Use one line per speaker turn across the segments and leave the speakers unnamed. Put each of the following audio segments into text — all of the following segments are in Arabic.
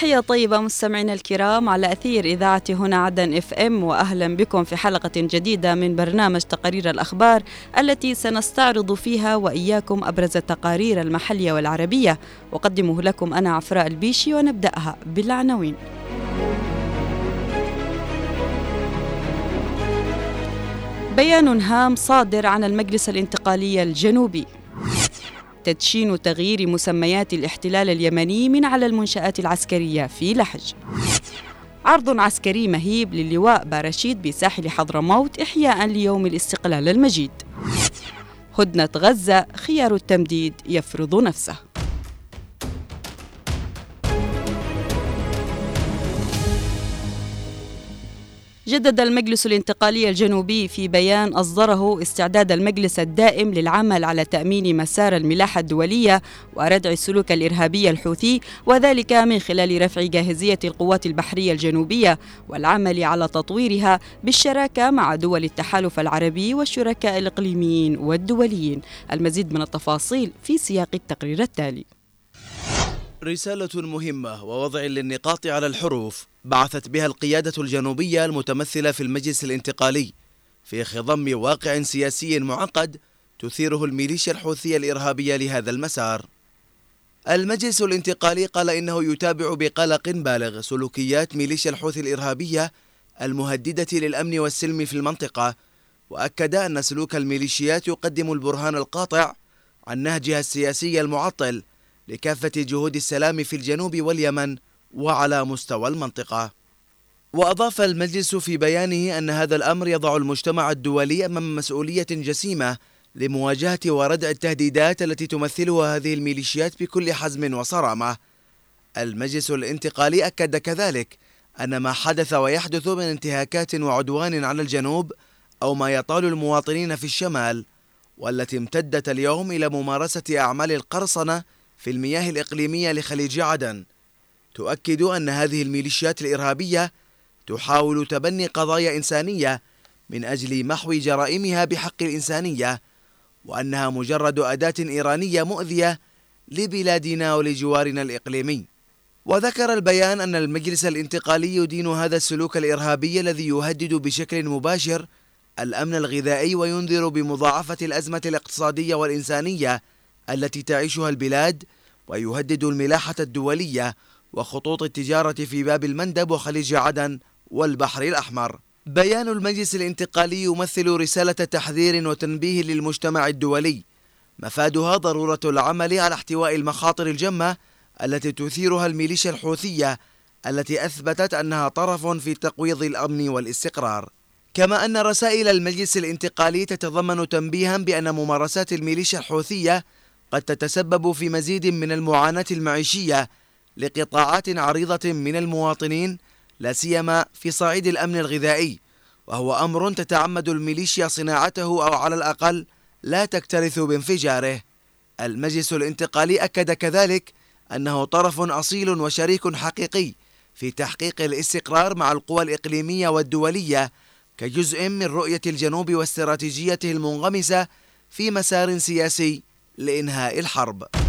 تحية طيبة مستمعينا الكرام على أثير إذاعة هنا عدن إف إم وأهلا بكم في حلقة جديدة من برنامج تقارير الأخبار التي سنستعرض فيها وإياكم أبرز التقارير المحلية والعربية. أقدمه لكم أنا عفراء البيشي ونبدأها بالعناوين. بيان هام صادر عن المجلس الانتقالي الجنوبي. تدشين تغيير مسميات الاحتلال اليمني من على المنشآت العسكرية في لحج. عرض عسكري مهيب للواء بارشيد بساحل حضرموت إحياء ليوم الاستقلال المجيد. هدنة غزة خيار التمديد يفرض نفسه. جدد المجلس الانتقالي الجنوبي في بيان أصدره استعداد المجلس الدائم للعمل على تأمين مسار الملاحة الدولية وردع السلوك الإرهابي الحوثي وذلك من خلال رفع جاهزية القوات البحرية الجنوبية والعمل على تطويرها بالشراكة مع دول التحالف العربي والشركاء الإقليميين والدوليين. المزيد من التفاصيل في سياق التقرير التالي.
رسالة مهمة ووضع للنقاط على الحروف. بعثت بها القيادة الجنوبية المتمثلة في المجلس الانتقالي في خضم واقع سياسي معقد تثيره الميليشيا الحوثية الإرهابية لهذا المسار. المجلس الانتقالي قال إنه يتابع بقلق بالغ سلوكيات ميليشيا الحوثي الإرهابية المهددة للأمن والسلم في المنطقة، وأكد أن سلوك الميليشيات يقدم البرهان القاطع عن نهجها السياسي المعطل لكافة جهود السلام في الجنوب واليمن وعلى مستوى المنطقة. وأضاف المجلس في بيانه أن هذا الأمر يضع المجتمع الدولي أمام مسؤولية جسيمة لمواجهة وردع التهديدات التي تمثلها هذه الميليشيات بكل حزم وصرامة. المجلس الانتقالي أكد كذلك أن ما حدث ويحدث من انتهاكات وعدوان على الجنوب أو ما يطال المواطنين في الشمال والتي امتدت اليوم إلى ممارسة أعمال القرصنة في المياه الإقليمية لخليج عدن تؤكد أن هذه الميليشيات الإرهابية تحاول تبني قضايا إنسانية من أجل محو جرائمها بحق الإنسانية وأنها مجرد أداة إيرانية مؤذية لبلادنا ولجوارنا الإقليمي. وذكر البيان أن المجلس الانتقالي يدين هذا السلوك الإرهابي الذي يهدد بشكل مباشر الأمن الغذائي وينذر بمضاعفة الأزمة الاقتصادية والإنسانية التي تعيشها البلاد ويهدد الملاحة الدولية وخطوط التجارة في باب المندب وخليج عدن والبحر الأحمر. بيان المجلس الانتقالي يمثل رسالة تحذير وتنبيه للمجتمع الدولي. مفادها ضرورة العمل على احتواء المخاطر الجمة التي تثيرها الميليشيا الحوثية التي أثبتت أنها طرف في تقويض الأمن والاستقرار. كما أن رسائل المجلس الانتقالي تتضمن تنبيها بأن ممارسات الميليشيا الحوثية قد تتسبب في مزيد من المعاناة المعيشية لقطاعات عريضة من المواطنين لا سيما في صعيد الأمن الغذائي وهو أمر تتعمد الميليشيا صناعته أو على الأقل لا تكترث بانفجاره. المجلس الانتقالي أكد كذلك أنه طرف أصيل وشريك حقيقي في تحقيق الاستقرار مع القوى الإقليمية والدولية كجزء من رؤية الجنوب واستراتيجيته المنغمسة في مسار سياسي لإنهاء الحرب.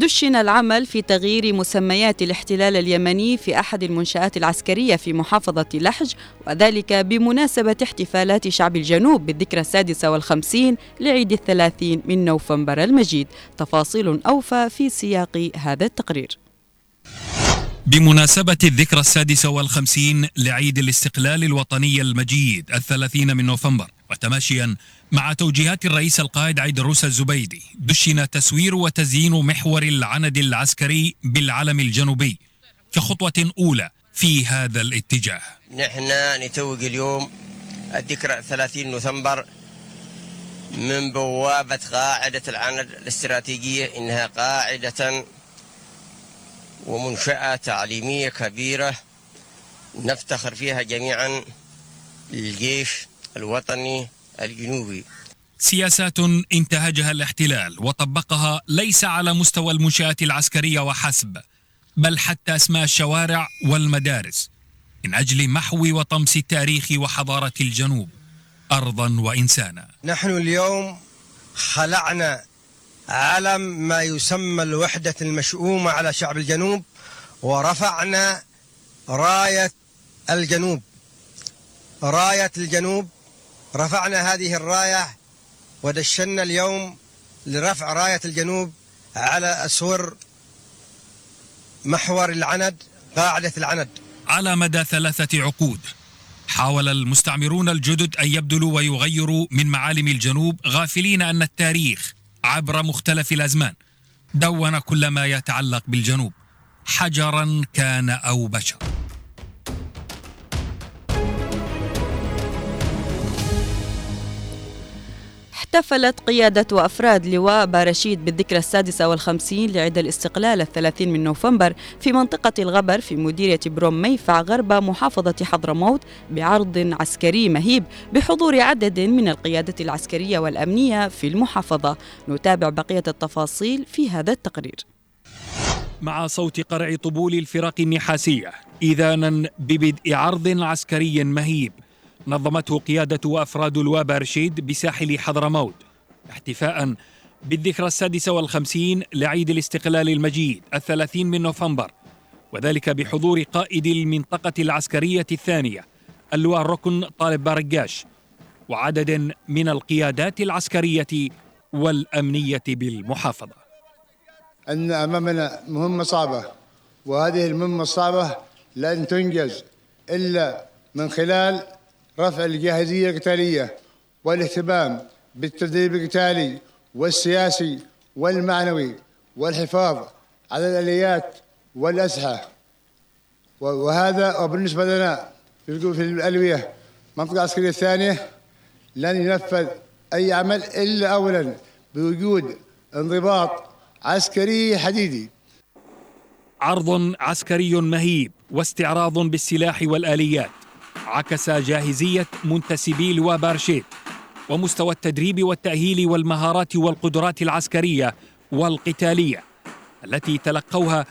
دشن العمل في تغيير مسميات الاحتلال اليمني في أحد المنشآت العسكرية في محافظة لحج وذلك بمناسبة احتفالات شعب الجنوب بالذكرى السادسة والخمسين لعيد الثلاثين من نوفمبر المجيد. تفاصيل أوفى في سياق هذا التقرير.
بمناسبة الذكرى السادسة والخمسين لعيد الاستقلال الوطني المجيد الثلاثين من نوفمبر وتماشيا مع توجيهات الرئيس القائد عيد الروس الزبيدي دشن تسوير وتزيين محور العند العسكري بالعلم الجنوبي كخطوة أولى في هذا الاتجاه.
نحن نتوج اليوم الذكرى 30 نوفمبر من بوابة قاعدة العند الاستراتيجية إنها قاعدة ومنشأة تعليمية كبيرة نفتخر فيها جميعا للجيش الوطني الجنوبي.
سياسات انتهجها الاحتلال وطبقها ليس على مستوى المنشآت العسكرية وحسب بل حتى أسماء الشوارع والمدارس من أجل محو وطمس التاريخ وحضارة الجنوب أرضا وإنسانا.
نحن اليوم خلعنا علم ما يسمى الوحدة المشؤومة على شعب الجنوب ورفعنا راية الجنوب. راية الجنوب رفعنا هذه الراية ودشنا اليوم لرفع راية الجنوب على أسور محور العند قاعدة العند.
على مدى ثلاثة عقود حاول المستعمرون الجدد أن يبدلوا ويغيروا من معالم الجنوب غافلين أن التاريخ عبر مختلف الأزمان. دون كل ما يتعلق بالجنوب. حجرا كان أو بشر.
احتفلت قيادة وأفراد لواء بارشيد بالذكرى السادسة والخمسين لعيد الاستقلال الثلاثين من نوفمبر في منطقة الغبر في مديرية بروم ميفع غرب محافظة حضرموت بعرض عسكري مهيب بحضور عدد من القيادة العسكرية والأمنية في المحافظة. نتابع بقية التفاصيل في هذا التقرير.
مع صوت قرع طبول الفرق النحاسية إذانا ببدء عرض عسكري مهيب نظمته قيادة وأفراد الوابا رشيد بساحل حضرموت احتفاء بالذكرى السادسة والخمسين لعيد الاستقلال المجيد الثلاثين من نوفمبر وذلك بحضور قائد المنطقة العسكرية الثانية اللواء الركن طالب بارقاش وعدد من القيادات العسكرية والأمنية بالمحافظة.
أن أمامنا مهمة صعبة وهذه المهمة الصعبة لن تنجز إلا من خلال رفع الجاهزية القتالية والاهتمام بالتدريب القتالي والسياسي والمعنوي والحفاظ على الآليات والأسلحة. وهذا وبالنسبة لنا في الألوية المنطقة العسكرية الثانية لن ينفذ أي عمل إلا أولا بوجود انضباط عسكري حديدي.
عرض عسكري مهيب واستعراض بالسلاح والآليات. عكس جاهزية منتسبي لواء بارشيت ومستوى التدريب والتأهيل والمهارات والقدرات العسكرية والقتالية التي تلقوها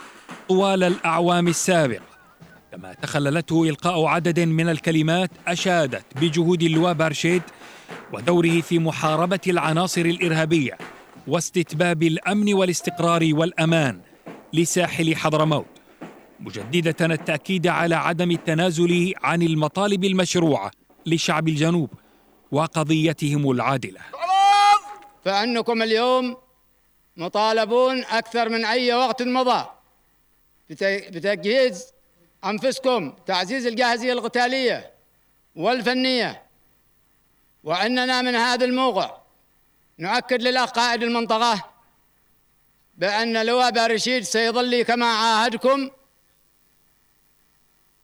طوال الأعوام السابقة. كما تخللته إلقاء عدد من الكلمات أشادت بجهود اللواء بارشيت ودوره في محاربة العناصر الإرهابية واستتباب الأمن والاستقرار والأمان لساحل حضرموت. مجددة التأكيد على عدم التنازل عن المطالب المشروعة لشعب الجنوب وقضيتهم العادلة.
فأنكم اليوم مطالبون أكثر من أي وقت مضى. بتجهيز أنفسكم تعزيز الجاهزية القتالية والفنية. وأننا من هذا الموقع نؤكد للأخ قائد المنطقة بأن لواء بارشيد سيظل كما عاهدكم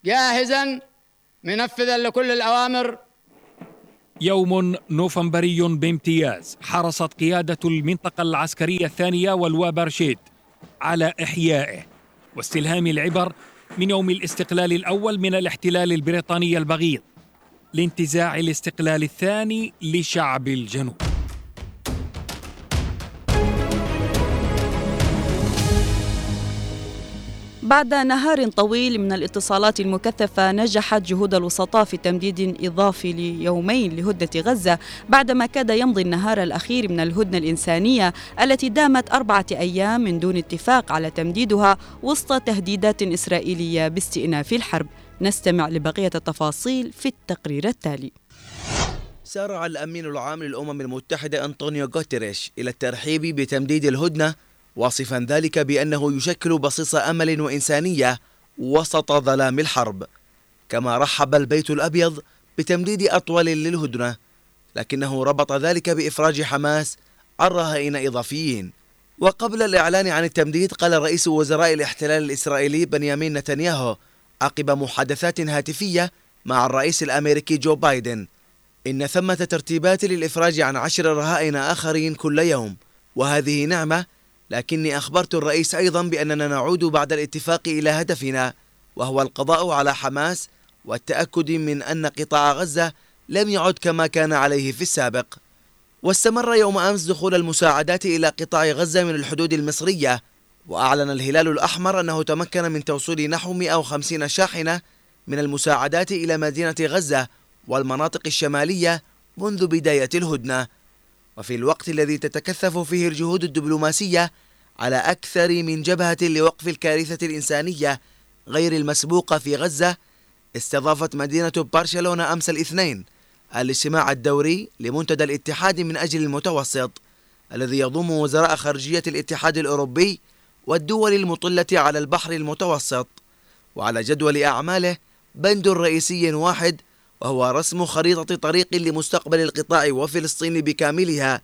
جاهزا منفذا لكل الأوامر.
يوم نوفمبري بامتياز حرصت قيادة المنطقة العسكرية الثانية والوابرشيد على إحيائه واستلهام العبر من يوم الاستقلال الأول من الاحتلال البريطاني البغيض لانتزاع الاستقلال الثاني لشعب الجنوب.
بعد نهار طويل من الاتصالات المكثفة نجحت جهود الوسطاء في تمديد إضافي ليومين لهدنة غزة بعدما كاد يمضي النهار الأخير من الهدنة الإنسانية التي دامت أربعة أيام من دون اتفاق على تمديدها وسط تهديدات إسرائيلية باستئناف الحرب. نستمع لبقية التفاصيل في التقرير التالي.
سارع الأمين العام للأمم المتحدة أنطونيو غوتيريش إلى الترحيب بتمديد الهدنة واصفا ذلك بأنه يشكل بصيص أمل وإنسانية وسط ظلام الحرب كما رحب البيت الأبيض بتمديد أطول للهدنة لكنه ربط ذلك بإفراج حماس عن رهائن إضافيين. وقبل الإعلان عن التمديد قال رئيس وزراء الاحتلال الإسرائيلي بنيامين نتنياهو عقب محادثات هاتفية مع الرئيس الأمريكي جو بايدن إن ثمة ترتيبات للإفراج عن عشر رهائن آخرين كل يوم وهذه نعمة لكني أخبرت الرئيس أيضا بأننا نعود بعد الاتفاق إلى هدفنا وهو القضاء على حماس والتأكد من أن قطاع غزة لم يعد كما كان عليه في السابق. واستمر يوم أمس دخول المساعدات إلى قطاع غزة من الحدود المصرية وأعلن الهلال الأحمر أنه تمكن من توصيل نحو 150 شاحنة من المساعدات إلى مدينة غزة والمناطق الشمالية منذ بداية الهدنة. وفي الوقت الذي تتكثف فيه الجهود الدبلوماسية على أكثر من جبهة لوقف الكارثة الإنسانية غير المسبوقة في غزة استضافت مدينة برشلونة أمس الاثنين الاجتماع الدوري لمنتدى الاتحاد من أجل المتوسط الذي يضم وزراء خارجية الاتحاد الأوروبي والدول المطلة على البحر المتوسط وعلى جدول أعماله بند رئيسي واحد وهو رسم خريطة طريق لمستقبل القطاع وفلسطين بكاملها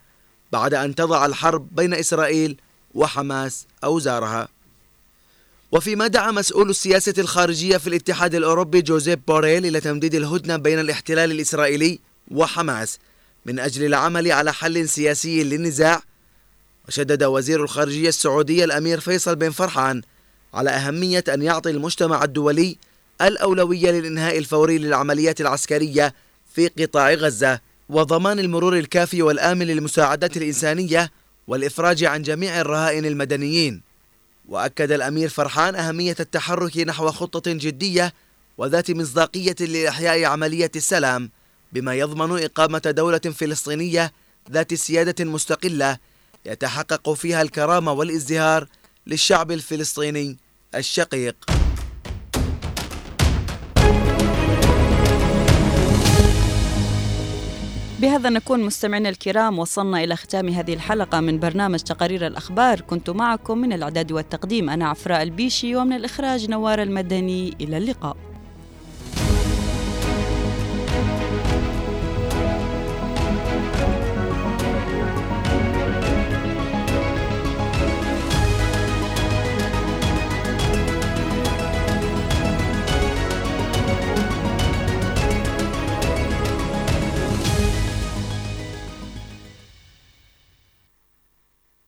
بعد أن تضع الحرب بين إسرائيل وحماس أوزارها. وفيما دعا مسؤول السياسة الخارجية في الاتحاد الأوروبي جوزيف بوريل إلى تمديد الهدنة بين الاحتلال الإسرائيلي وحماس من أجل العمل على حل سياسي للنزاع وشدد وزير الخارجية السعودي الأمير فيصل بن فرحان على أهمية أن يعطي المجتمع الدولي الأولوية للإنهاء الفوري للعمليات العسكرية في قطاع غزة وضمان المرور الكافي والآمن للمساعدات الإنسانية والإفراج عن جميع الرهائن المدنيين. وأكد الأمير فرحان أهمية التحرك نحو خطة جدية وذات مصداقية لإحياء عملية السلام بما يضمن إقامة دولة فلسطينية ذات سيادة مستقلة يتحقق فيها الكرامة والإزدهار للشعب الفلسطيني الشقيق.
بهذا نكون مستمعينا الكرام وصلنا إلى ختام هذه الحلقة من برنامج تقارير الأخبار. كنت معكم من الإعداد والتقديم أنا عفراء البيشي ومن الإخراج نوار المدني. إلى اللقاء.